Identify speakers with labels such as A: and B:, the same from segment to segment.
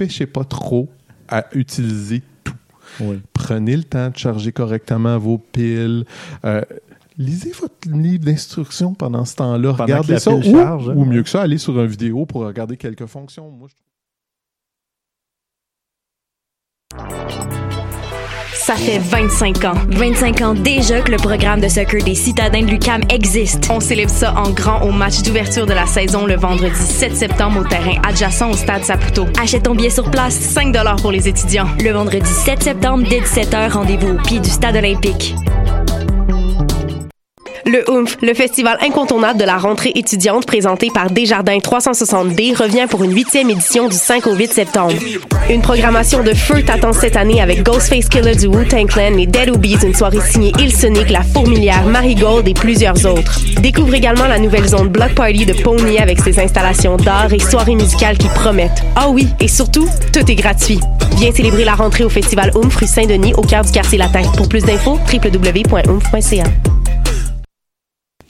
A: dépêchez pas trop à utiliser tout.
B: Oui.
A: Prenez le temps de charger correctement vos piles. Euh, lisez votre livre d'instruction pendant ce temps-là. Regardez ça. Ou,
B: charge, hein.
A: ou mieux que ça, allez sur une vidéo pour regarder quelques fonctions. Moi, je
C: Ça fait 25 ans. 25 ans déjà que le programme de soccer des citadins de l'UCAM existe. On célèbre ça en grand au match d'ouverture de la saison le vendredi 7 septembre au terrain adjacent au stade Saputo. Achète ton billet sur place, 5 pour les étudiants. Le vendredi 7 septembre dès 17h, rendez-vous au pied du stade olympique.
D: Le OOMF, le festival incontournable de la rentrée étudiante présenté par Desjardins 360D, revient pour une huitième édition du 5 au 8 septembre. Une programmation de feu t'attend cette année avec Ghostface Killer du Wu-Tang Clan, les Dead Obies, une soirée signée Il Sonic, La Fourmilière, Marigold et plusieurs autres. Découvre également la nouvelle zone Block Party de Pony avec ses installations d'art et soirées musicales qui promettent. Ah oui, et surtout, tout est gratuit. Viens célébrer la rentrée au festival OOMF rue Saint-Denis au cœur du quartier latin. Pour plus d'infos, www.oomph.ca.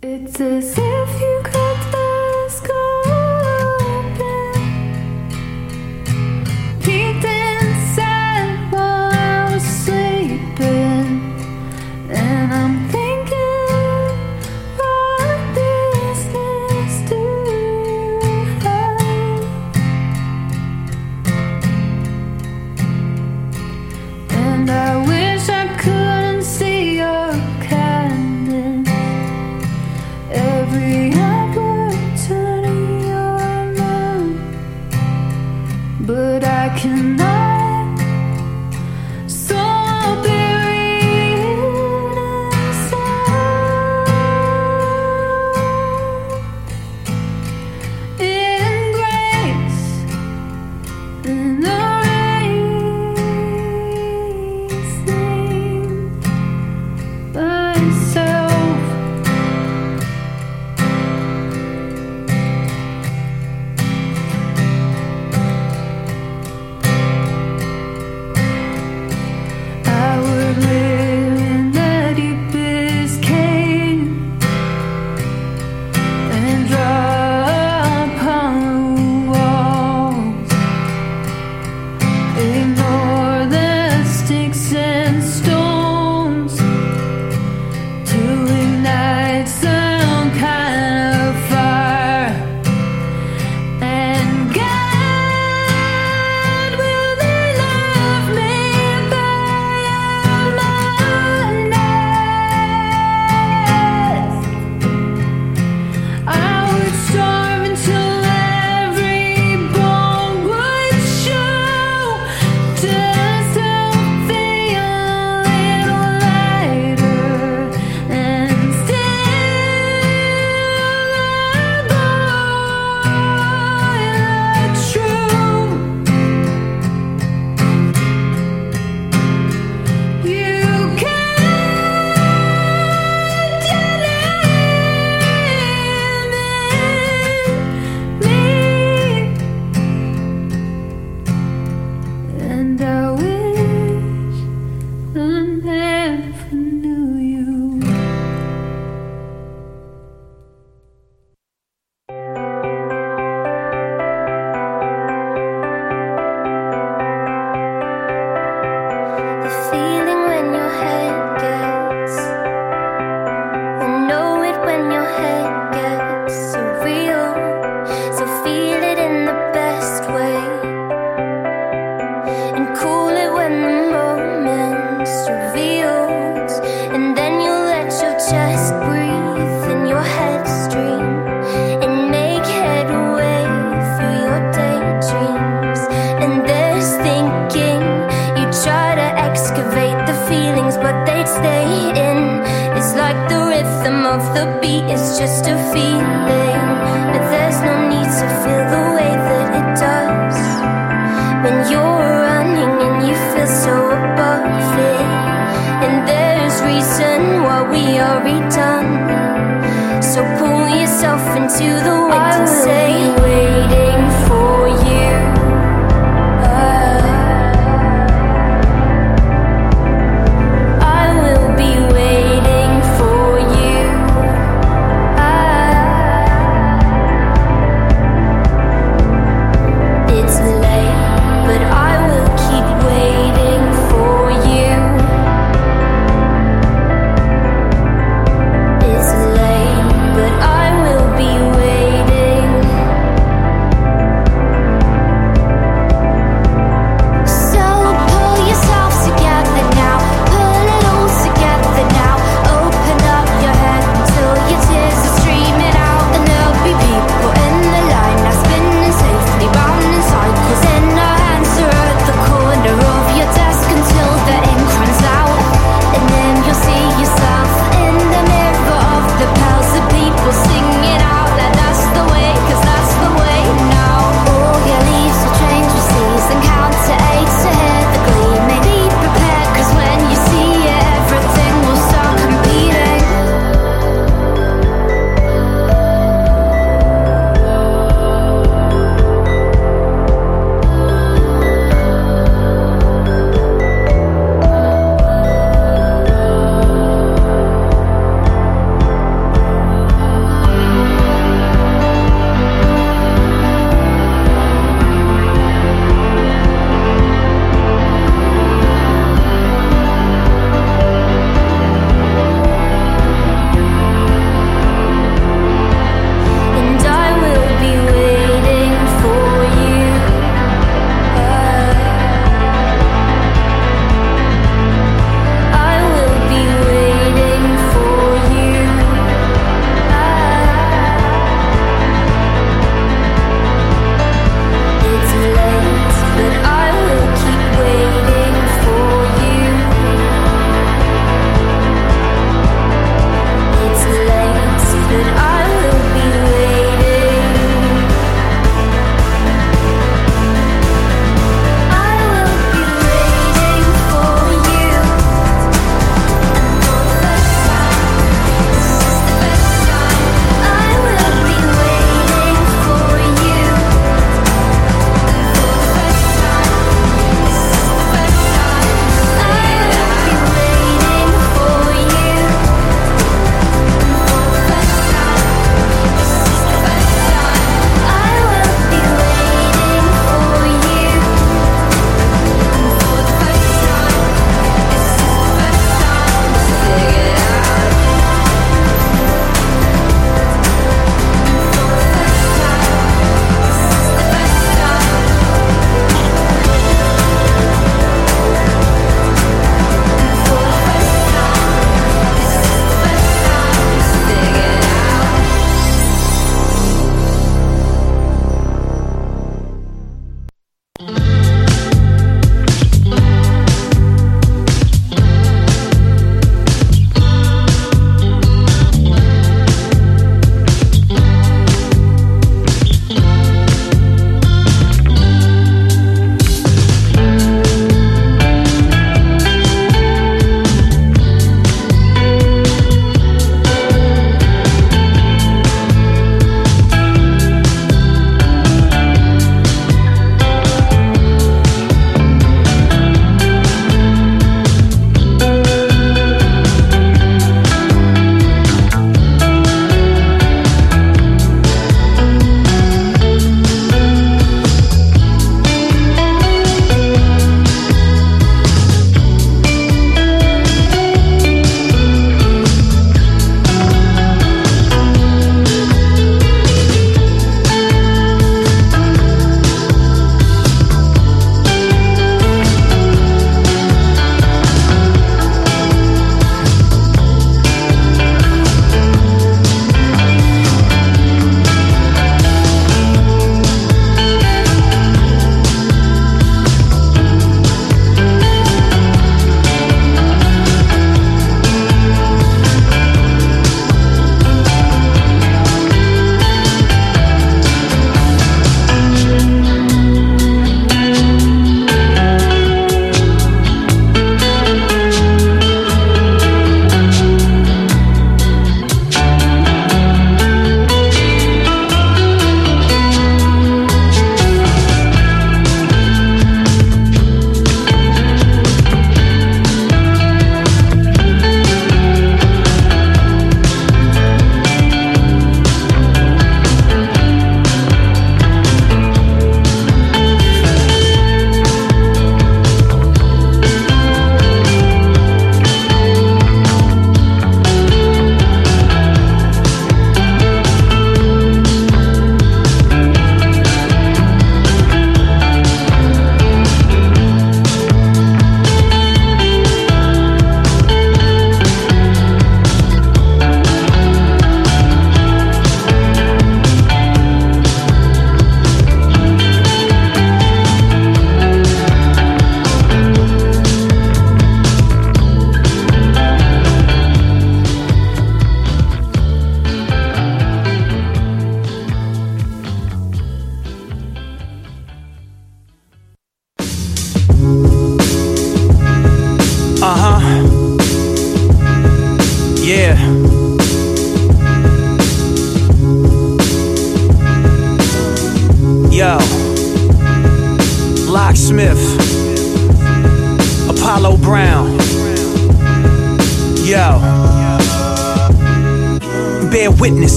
E: It's
B: a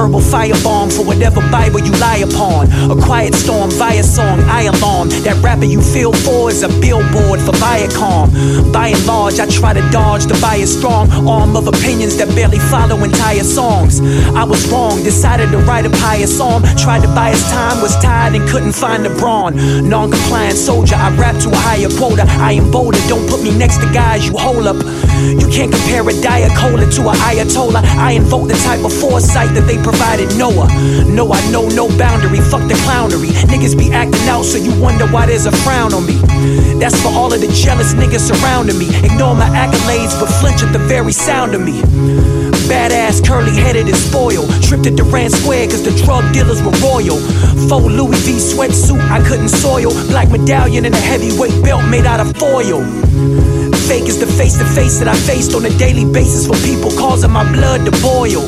B: verbal firebomb for whatever Bible you lie upon. A quiet storm via song, I alarm. That rapper you feel for is a billboard for Viacom. By and large, I try to dodge the bias strong arm of opinions that barely follow entire songs. I was wrong, decided to write a pious psalm. Tried to buy his time, was tired and couldn't find the brawn. Non compliant soldier, I rap to a higher quota. I am bolder, don't put me next to guys you hold up. You can't compare a Diet Cola to a Ayatollah. I invoke the type of foresight that they provided Noah. No, I know no boundary. Fuck the clownery. Niggas be acting out, so you wonder why there's a frown on me. That's for all of the jealous niggas surrounding me. Ignore my accolades, but flinch at the very sound of me. Badass, curly headed, and spoiled. Tripped at Durant Square cause the drug dealers were royal. Faux Louis V sweatsuit, I couldn't soil. Black medallion and a heavyweight belt made out of foil. Fake is the face to face that I faced on a daily basis for people causing my blood to boil.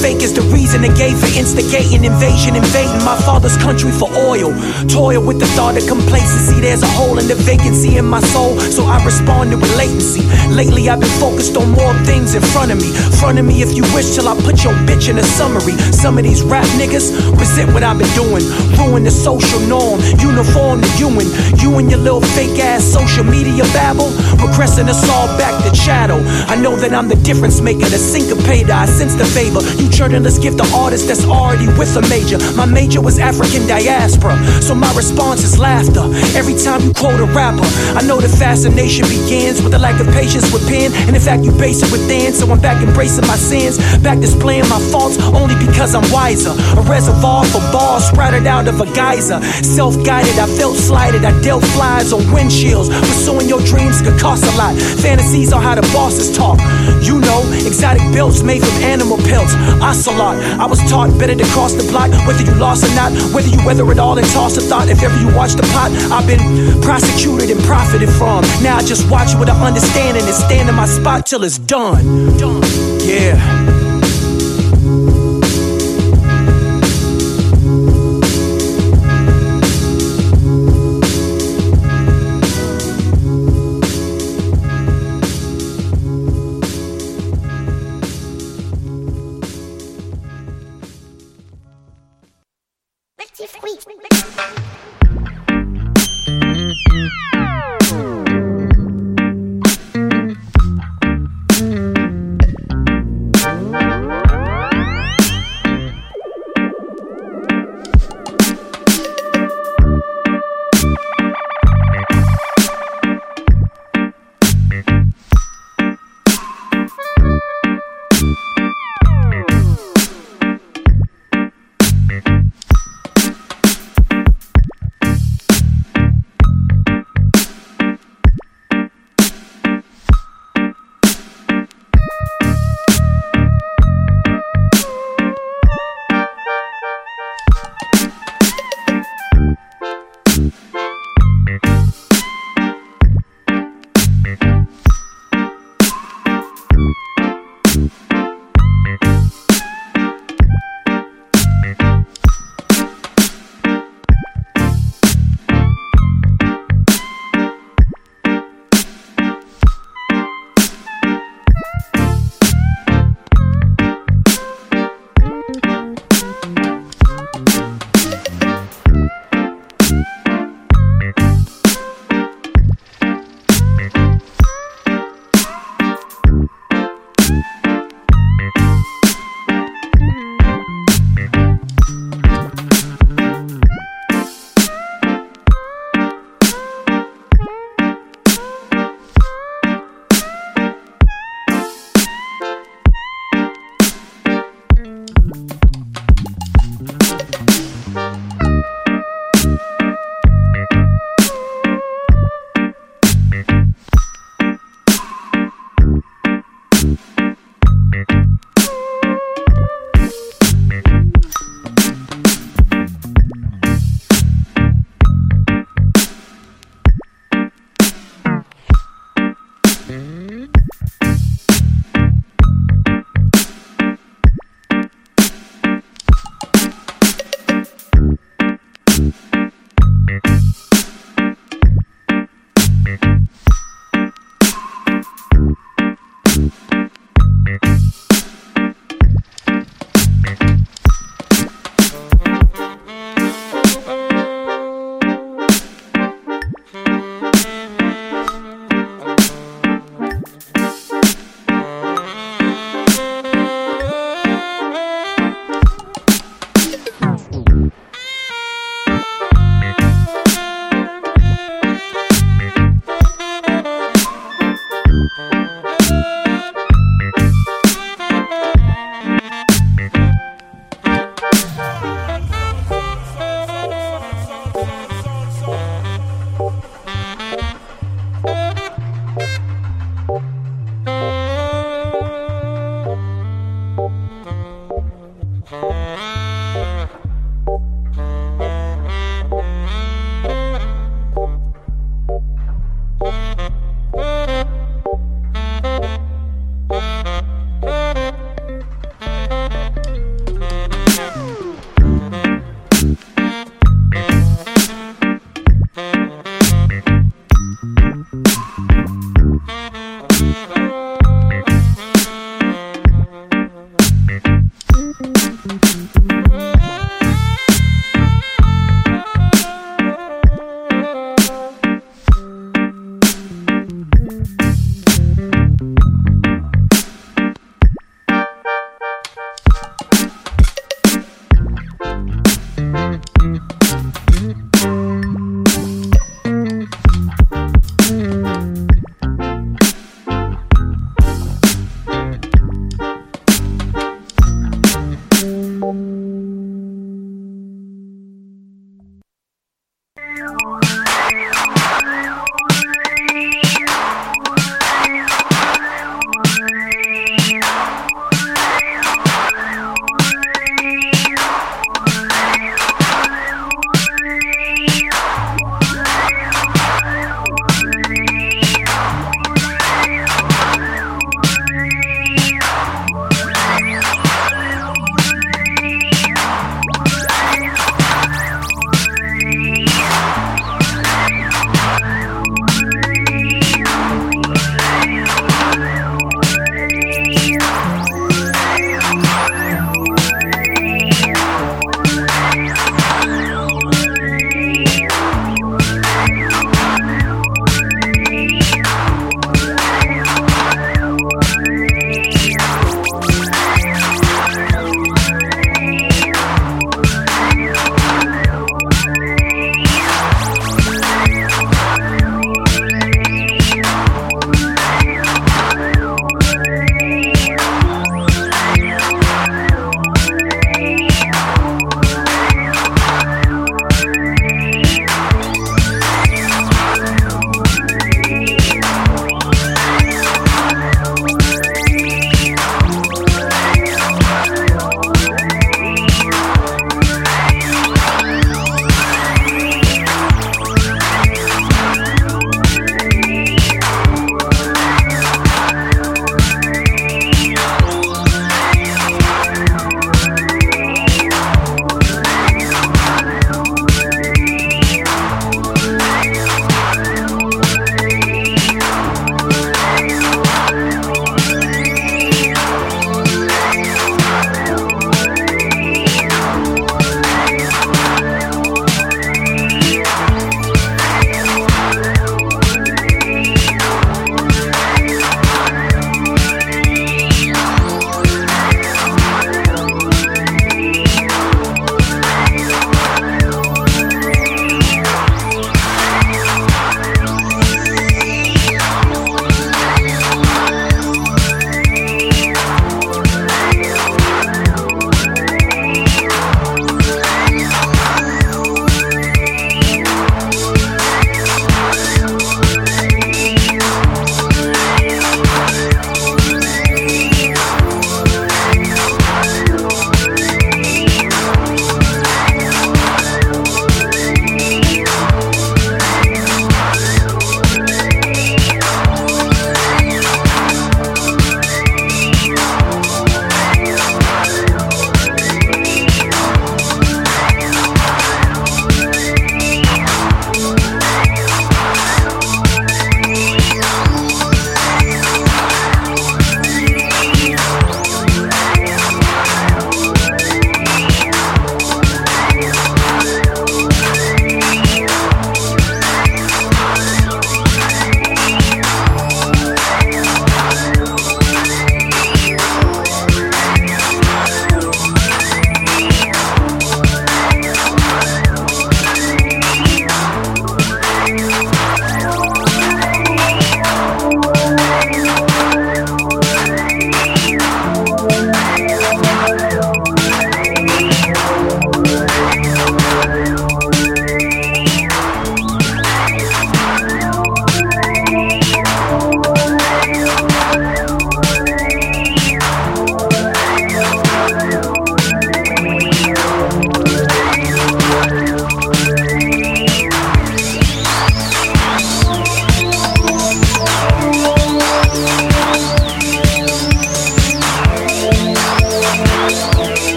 B: Fake is the reason they gave for instigating invasion, invading my father's country for oil. Toil with the thought of complacency. There's a hole in the vacancy in my soul, so I responded with latency. Lately, I've been focused on more things in front of me. Front of me, if you wish, till I put your bitch in a summary. Some of these rap niggas resent what I've been doing. Ruin the social norm, uniform to you and you and your little fake ass social media babble. Regressing us all back to shadow. I know that I'm the difference maker, the syncopator. I sense the favor. You journalists give the artist that's already with a major. My major was African diaspora, so my response is laughter. Every time you quote a rapper, I know the fascination begins with a lack of patience with pen, and in fact you base it within. So I'm back embracing my sins, back displaying my faults only because I'm wiser. A reservoir for balls sprouted out of a geyser. Self-guided, I felt slighted. I dealt flies on windshields. Pursuing your dreams could cost a lot. Fantasies on how the bosses talk. You know, exotic belts made from animal pelts. Ocelot. I was taught better to cross the block, whether you lost or not, whether you weather it all and toss a thought. If ever you watch the pot, I've been prosecuted and profited from. Now I just watch it with an understanding and stand in my spot till it's done. Done. Yeah.
F: fruits.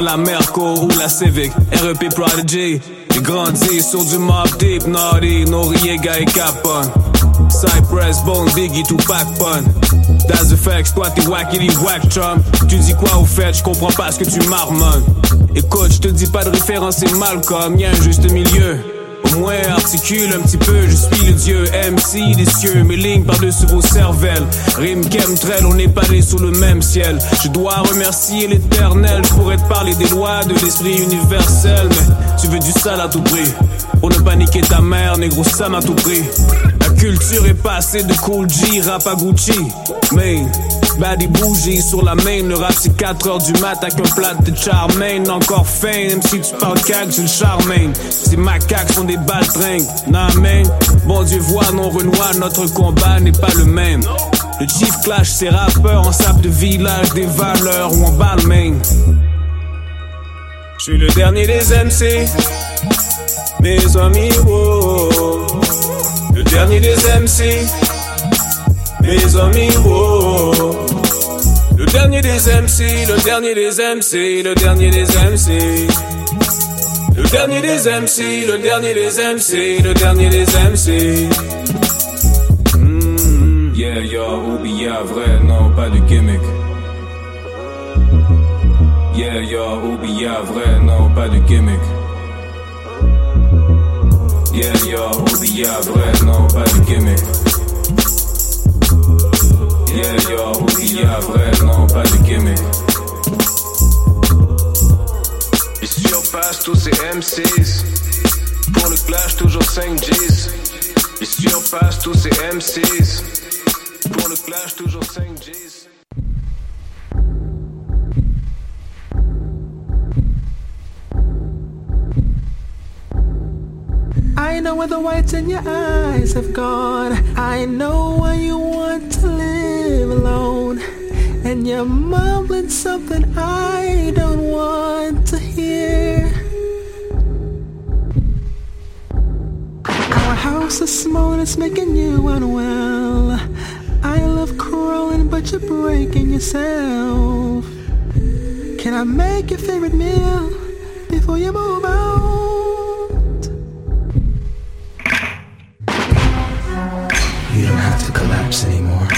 F: La Merco ou la Civic. REP Prodigy, j'ai grandi sur du Mob Deep, Naughty, Noriega et Capone. Cypress, Bone, Biggie, Tupac, Pun. Das the facts, toi t'es wackity whack chum. Tu dis quoi au fait, je pas ce que tu marmonnes. Écoute, je te dis pas de référence, c'est Malcolm, y'a un juste milieu. Moins articule un petit peu, je suis le dieu MC des cieux, mes lignes par-dessus vos cervelles. Rime chemtrail, on n'est pas allé sous le même ciel. Je dois remercier l'éternel, je pourrais te parler des lois de l'esprit universel, mais tu veux du sale à tout prix. Pour ne pas niquer ta mère, négro, ça m'a tout pris. La culture est passée de Cool G, rap à Gucci. Mais, Baddy bougie sur la main, le rap c'est 4 heures du mat avec un plat de charmaine. Encore fin, même si tu parles cac, j'ai le charmaine. Ces macaques sont des baltringues, nah man. Bon Dieu voit, non Renoir, notre combat n'est pas le même. Le chief clash, ses rappeurs en sable de village, des valeurs ou en balmain. Je suis le dernier des MC, mes amis, oh. Le dernier des MC, mes amis, oh. Le dernier des MC, le dernier des MC, le dernier des MC. Le dernier des MC, le dernier des MC, le dernier des MC. Mm, yeah, yo, oublia, vrai, non, pas de gimmick. Yeah, yo, oublia, vrai, non, pas de gimmick. Yeah, yo, oublia, vrai, non, pas de gimmick. Yeah, yo, oublia, vrai, non, pas de gimmick. Je surpasse tous ces MCs. Pour le clash, toujours 5 G's. Je surpasse tous ces MCs. Pour le clash, toujours 5 G's.
G: I know where the whites in your eyes have gone. I know why you want to live alone. And you're mumbling something I don't want to hear. Our house is small and it's making you unwell. I love crawling, but you're breaking yourself. Can I make your favorite meal before you move out?
H: Collapse anymore.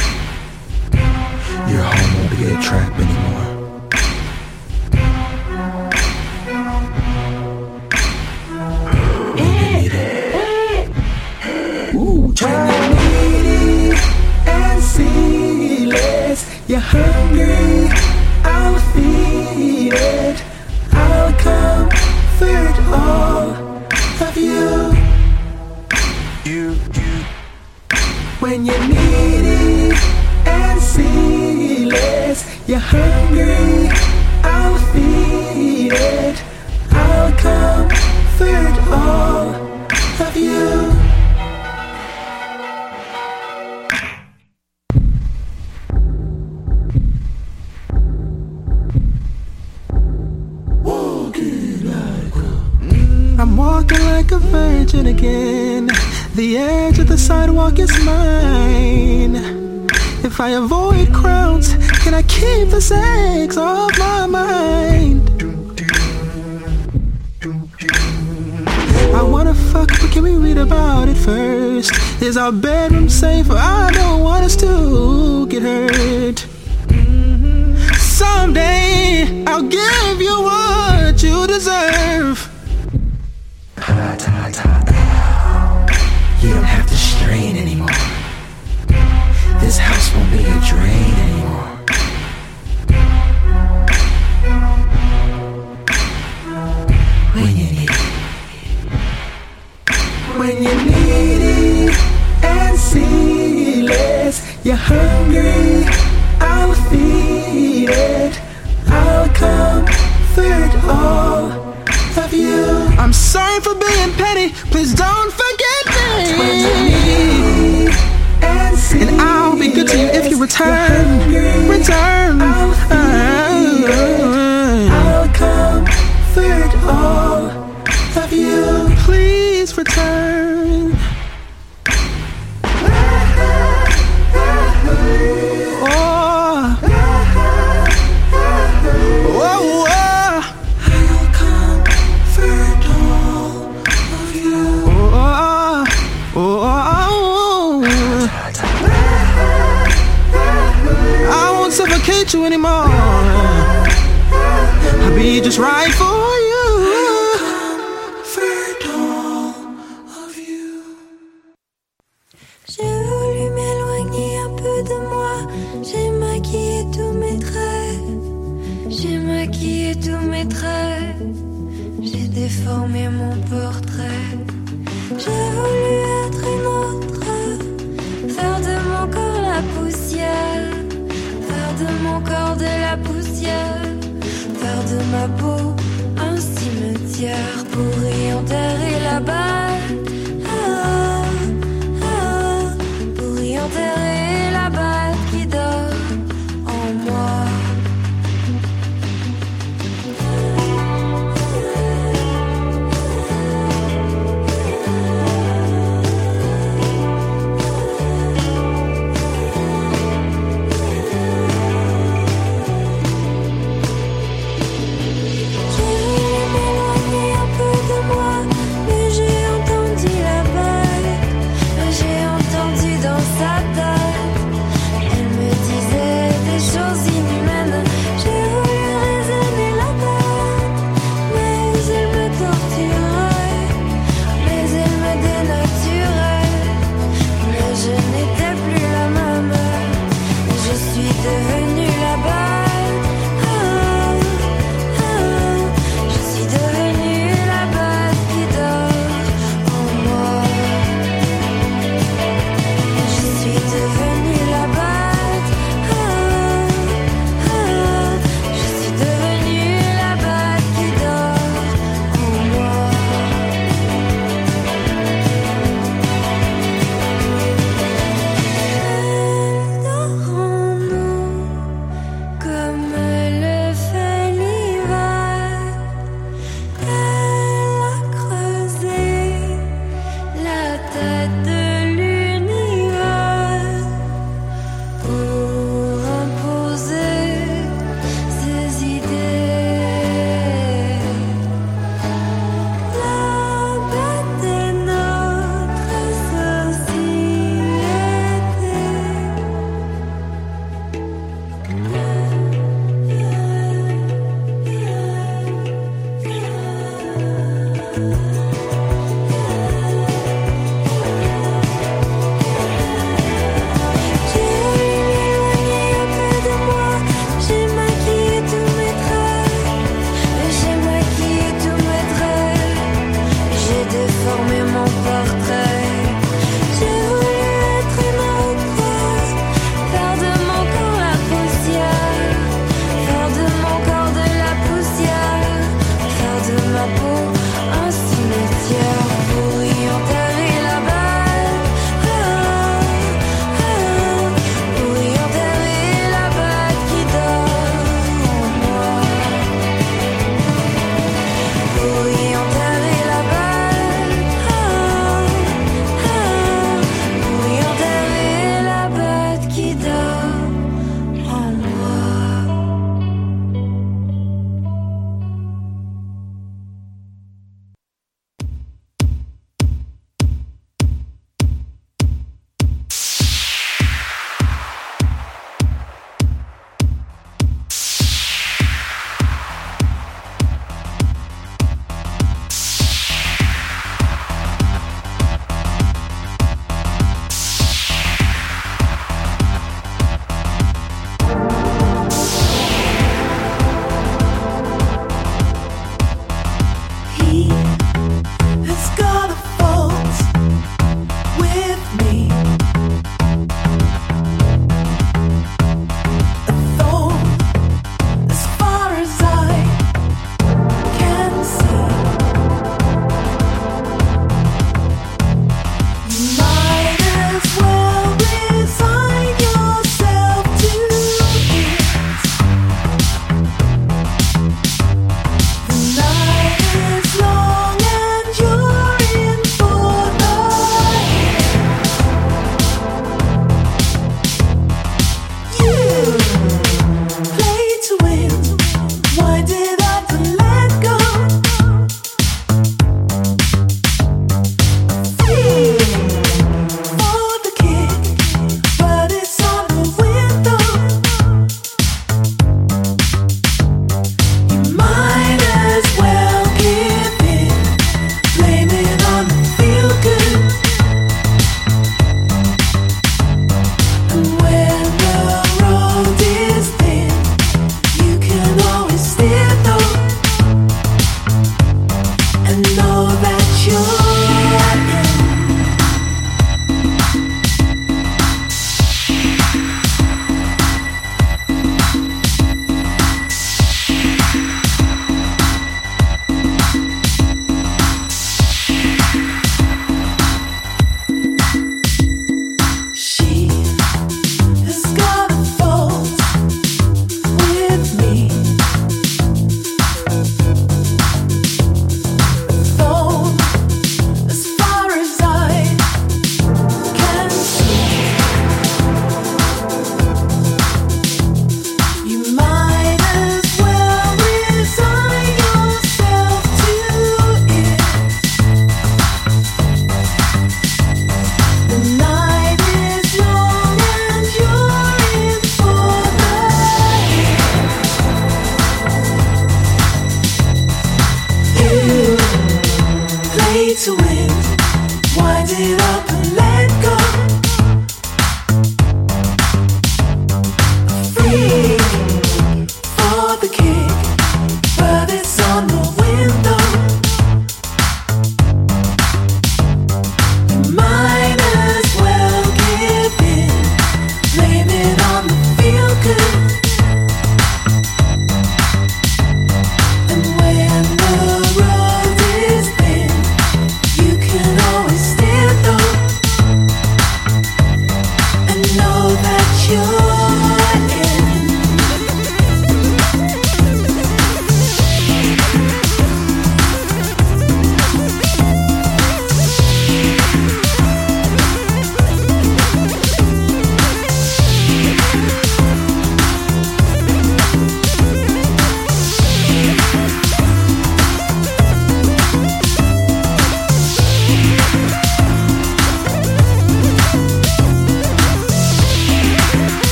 H: Your home won't be a trap anymore.
G: Ooh, try it and. You're hungry, I'll feed it. I'll comfort all of. You, When you need it and see less. You're hungry, I'll feed it. I'll comfort all of you. Walking like I'm walking like a virgin again. The edge of the sidewalk is mine. If I avoid crowds, can I keep the sex off my mind? I wanna fuck, but can we read about it first? Is our bedroom safe? I don't want us to get hurt. Someday I'll give you what you deserve.
H: This won't be a drain anymore. When you need it.
G: When you need it and see you're hungry, I'll feed it. I'll comfort all of you. I'm sorry for being petty, please don't forget me. And I'll be good
E: to you if you return. Return. I'll comfort all of you. Please return.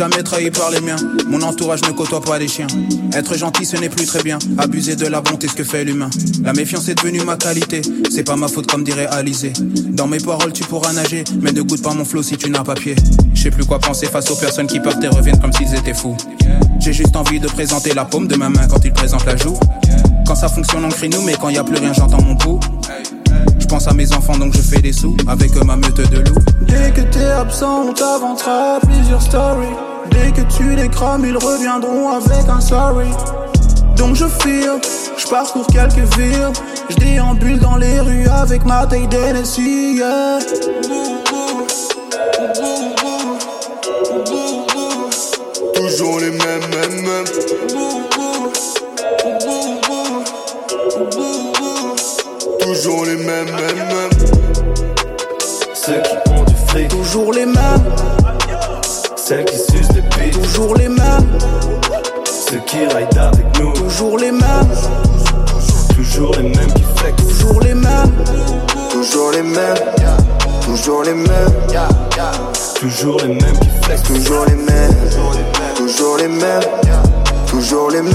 I: Jamais trahi par les miens. Mon entourage ne côtoie pas les chiens. Être gentil, ce n'est plus très bien. Abuser de la bonté, ce que fait l'humain. La méfiance est devenue ma qualité. C'est pas ma faute, comme dirait Alizé. Dans mes paroles, tu pourras nager. Mais ne goûte pas mon flot si tu n'as pas pied. Je sais plus quoi penser face aux personnes qui partent et reviennent comme s'ils étaient fous. J'ai juste envie de présenter la paume de ma main quand ils présentent la joue. Quand ça fonctionne, on crie nous, mais quand y a plus rien, j'entends mon pouls. Je pense à mes enfants, donc je fais des sous avec ma meute de loups.
J: Dès que t'es absent, on t'inventera plusieurs stories. Dès que tu les crames, ils reviendront avec un sorry. Donc je file, je parcours quelques villes. Je déambule dans les rues avec ma taille d'Hennessy, yeah.
K: Toujours les mêmes
L: qui flexent,
J: Toujours les mêmes.
K: Toujours les mêmes. Toujours les mêmes.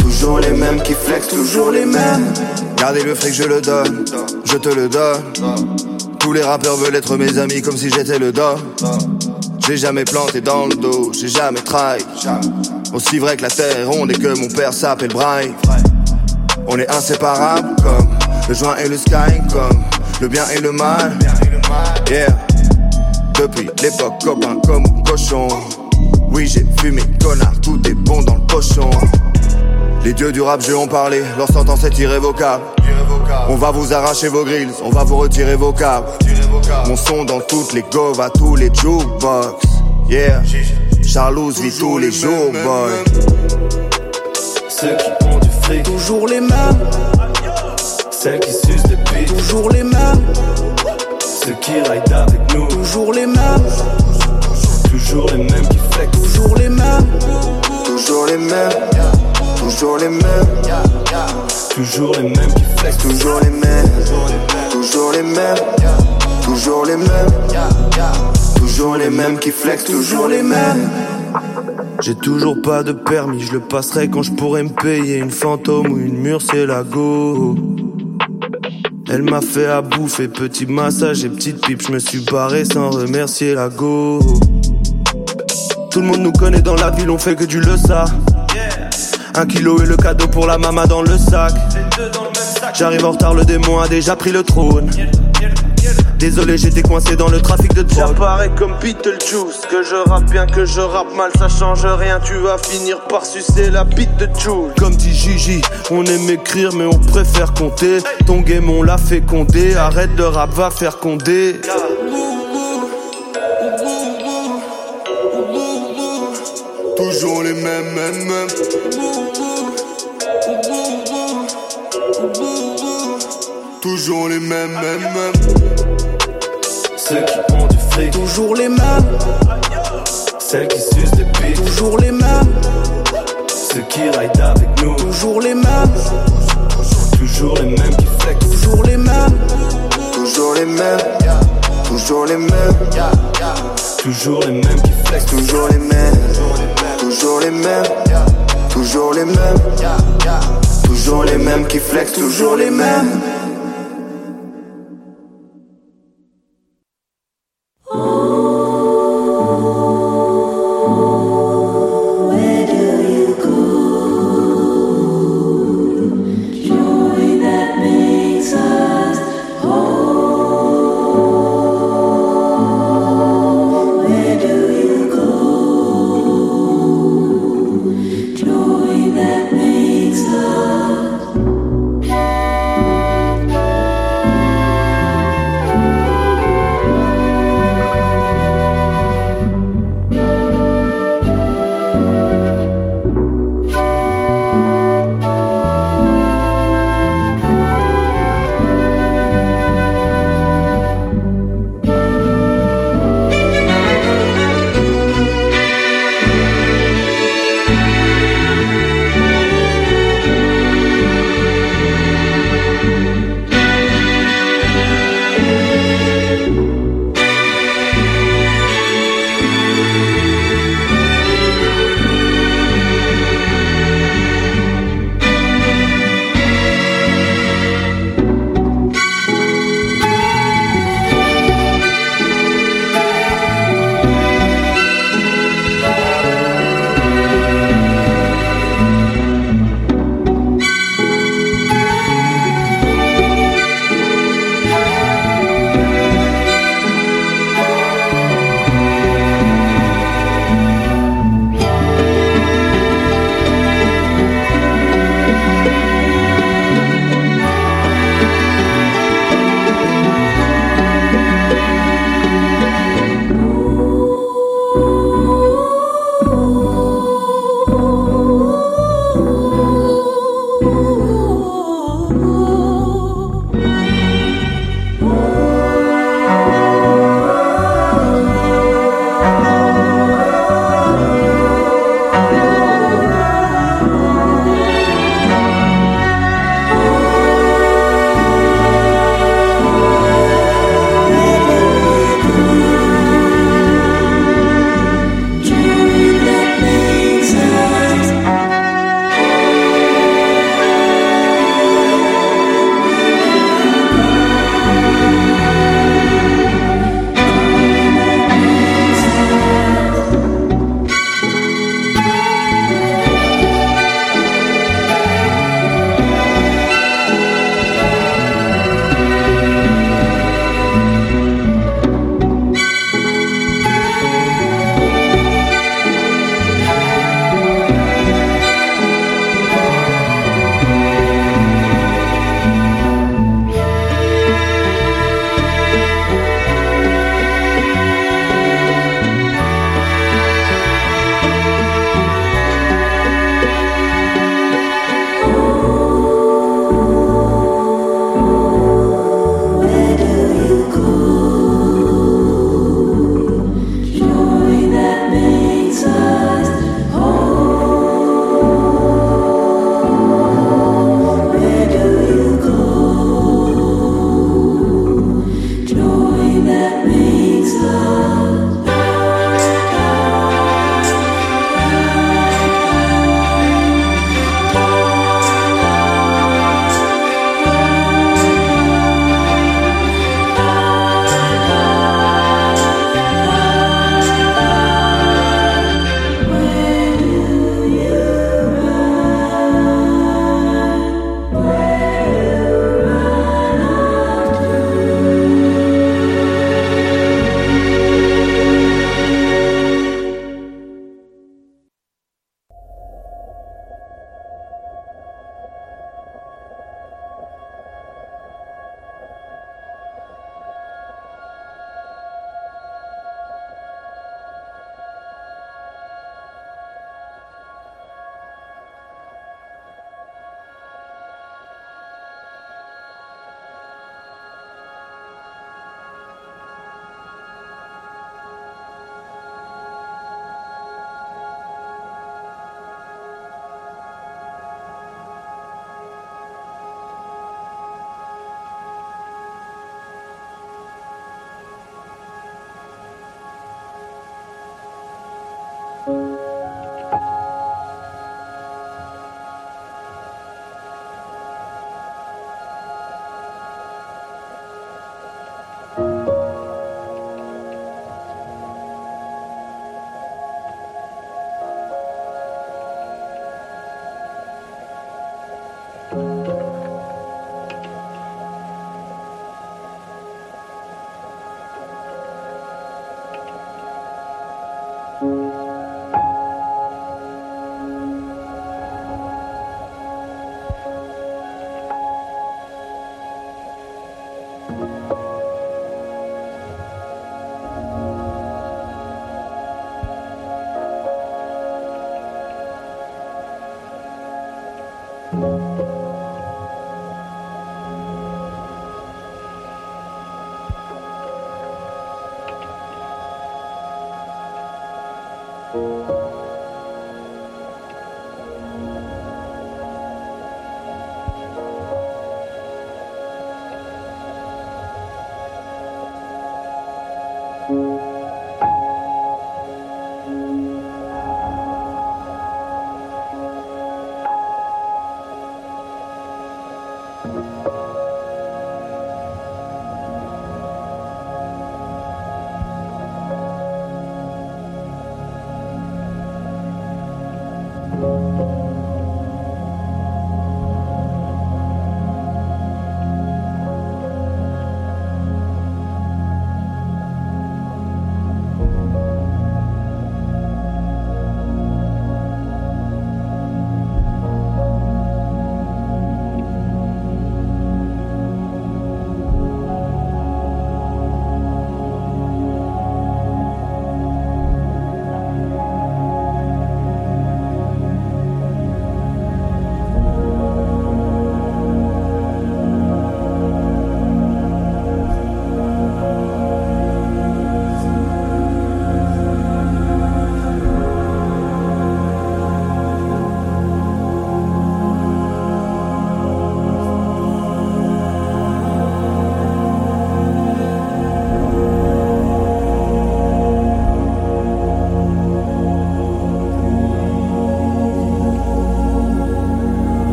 L: Toujours les mêmes qui flexent.
K: Toujours les mêmes. Gardez le fric, je le donne. Je te le donne. Tous les rappeurs veulent être mes amis comme si j'étais le don. J'ai jamais planté dans le dos, j'ai jamais trahi. Aussi vrai que la terre est ronde et que mon père s'appelle Brian. On est inséparables comme le joint et le sky, comme le bien et le mal. Yeah. Depuis l'époque, copain comme un cochon. Oui, j'ai fumé, connard, tout est bon dans le pochon. Les dieux du rap, je ont parlé, leur sentence est irrévocable. On va vous arracher vos grilles, on va vous retirer vos câbles. Mon son dans toutes les govs, à tous les jukebox. Yeah. Charlouse vit tous les jours, boy.
L: ceux qui ont du fric,
J: toujours les mêmes,
L: celles qui sucent des bites,
J: toujours les mêmes,
L: ceux qui raident avec nous,
J: toujours les mêmes,
L: toujours les mêmes qui flexent,
J: toujours les mêmes,
K: Toujours les mêmes. Toujours les mêmes.
L: toujours les mêmes qui flexent,
K: Toujours les mêmes. Toujours les mêmes. Toujours les mêmes.
M: Toujours les mêmes qui flex, toujours les mêmes. J'ai toujours pas de permis, je le passerai quand je pourrai me payer une fantôme ou une murciélago. Elle m'a fait à bouffer, petit massage et petite pipe, je me suis barré sans remercier la go. Tout le monde nous connaît dans la ville, on fait que du le ça. Un kilo et le cadeau pour la mama dans le sac. J'arrive en retard, le démon a déjà pris le trône. Désolé, j'étais coincé dans le trafic de drogue. J'apparais comme Beetlejuice, que je rappe bien, que je rappe mal, ça change rien. Tu vas finir par sucer la bite de Jules. Comme dit Gigi, on aime écrire, mais on préfère compter. Ton game, on l'a compter. Arrête de rap, va faire condé. Toujours les mêmes, mêmes, mêmes. Toujours les mêmes, mêmes, mêmes.
L: Ceux qui ont du fric.
J: Toujours les mêmes.
L: Celles qui sucent des pics.
J: Toujours les mêmes.
L: Ceux qui ride avec nous.
J: Toujours les mêmes.
L: Toujours les mêmes qui flex.
J: Toujours les mêmes.
M: Toujours les mêmes. Toujours les mêmes.
L: Toujours les mêmes qui flex.
M: Toujours les mêmes. Toujours les mêmes. Toujours les mêmes. Toujours les mêmes qui flex. Toujours les mêmes.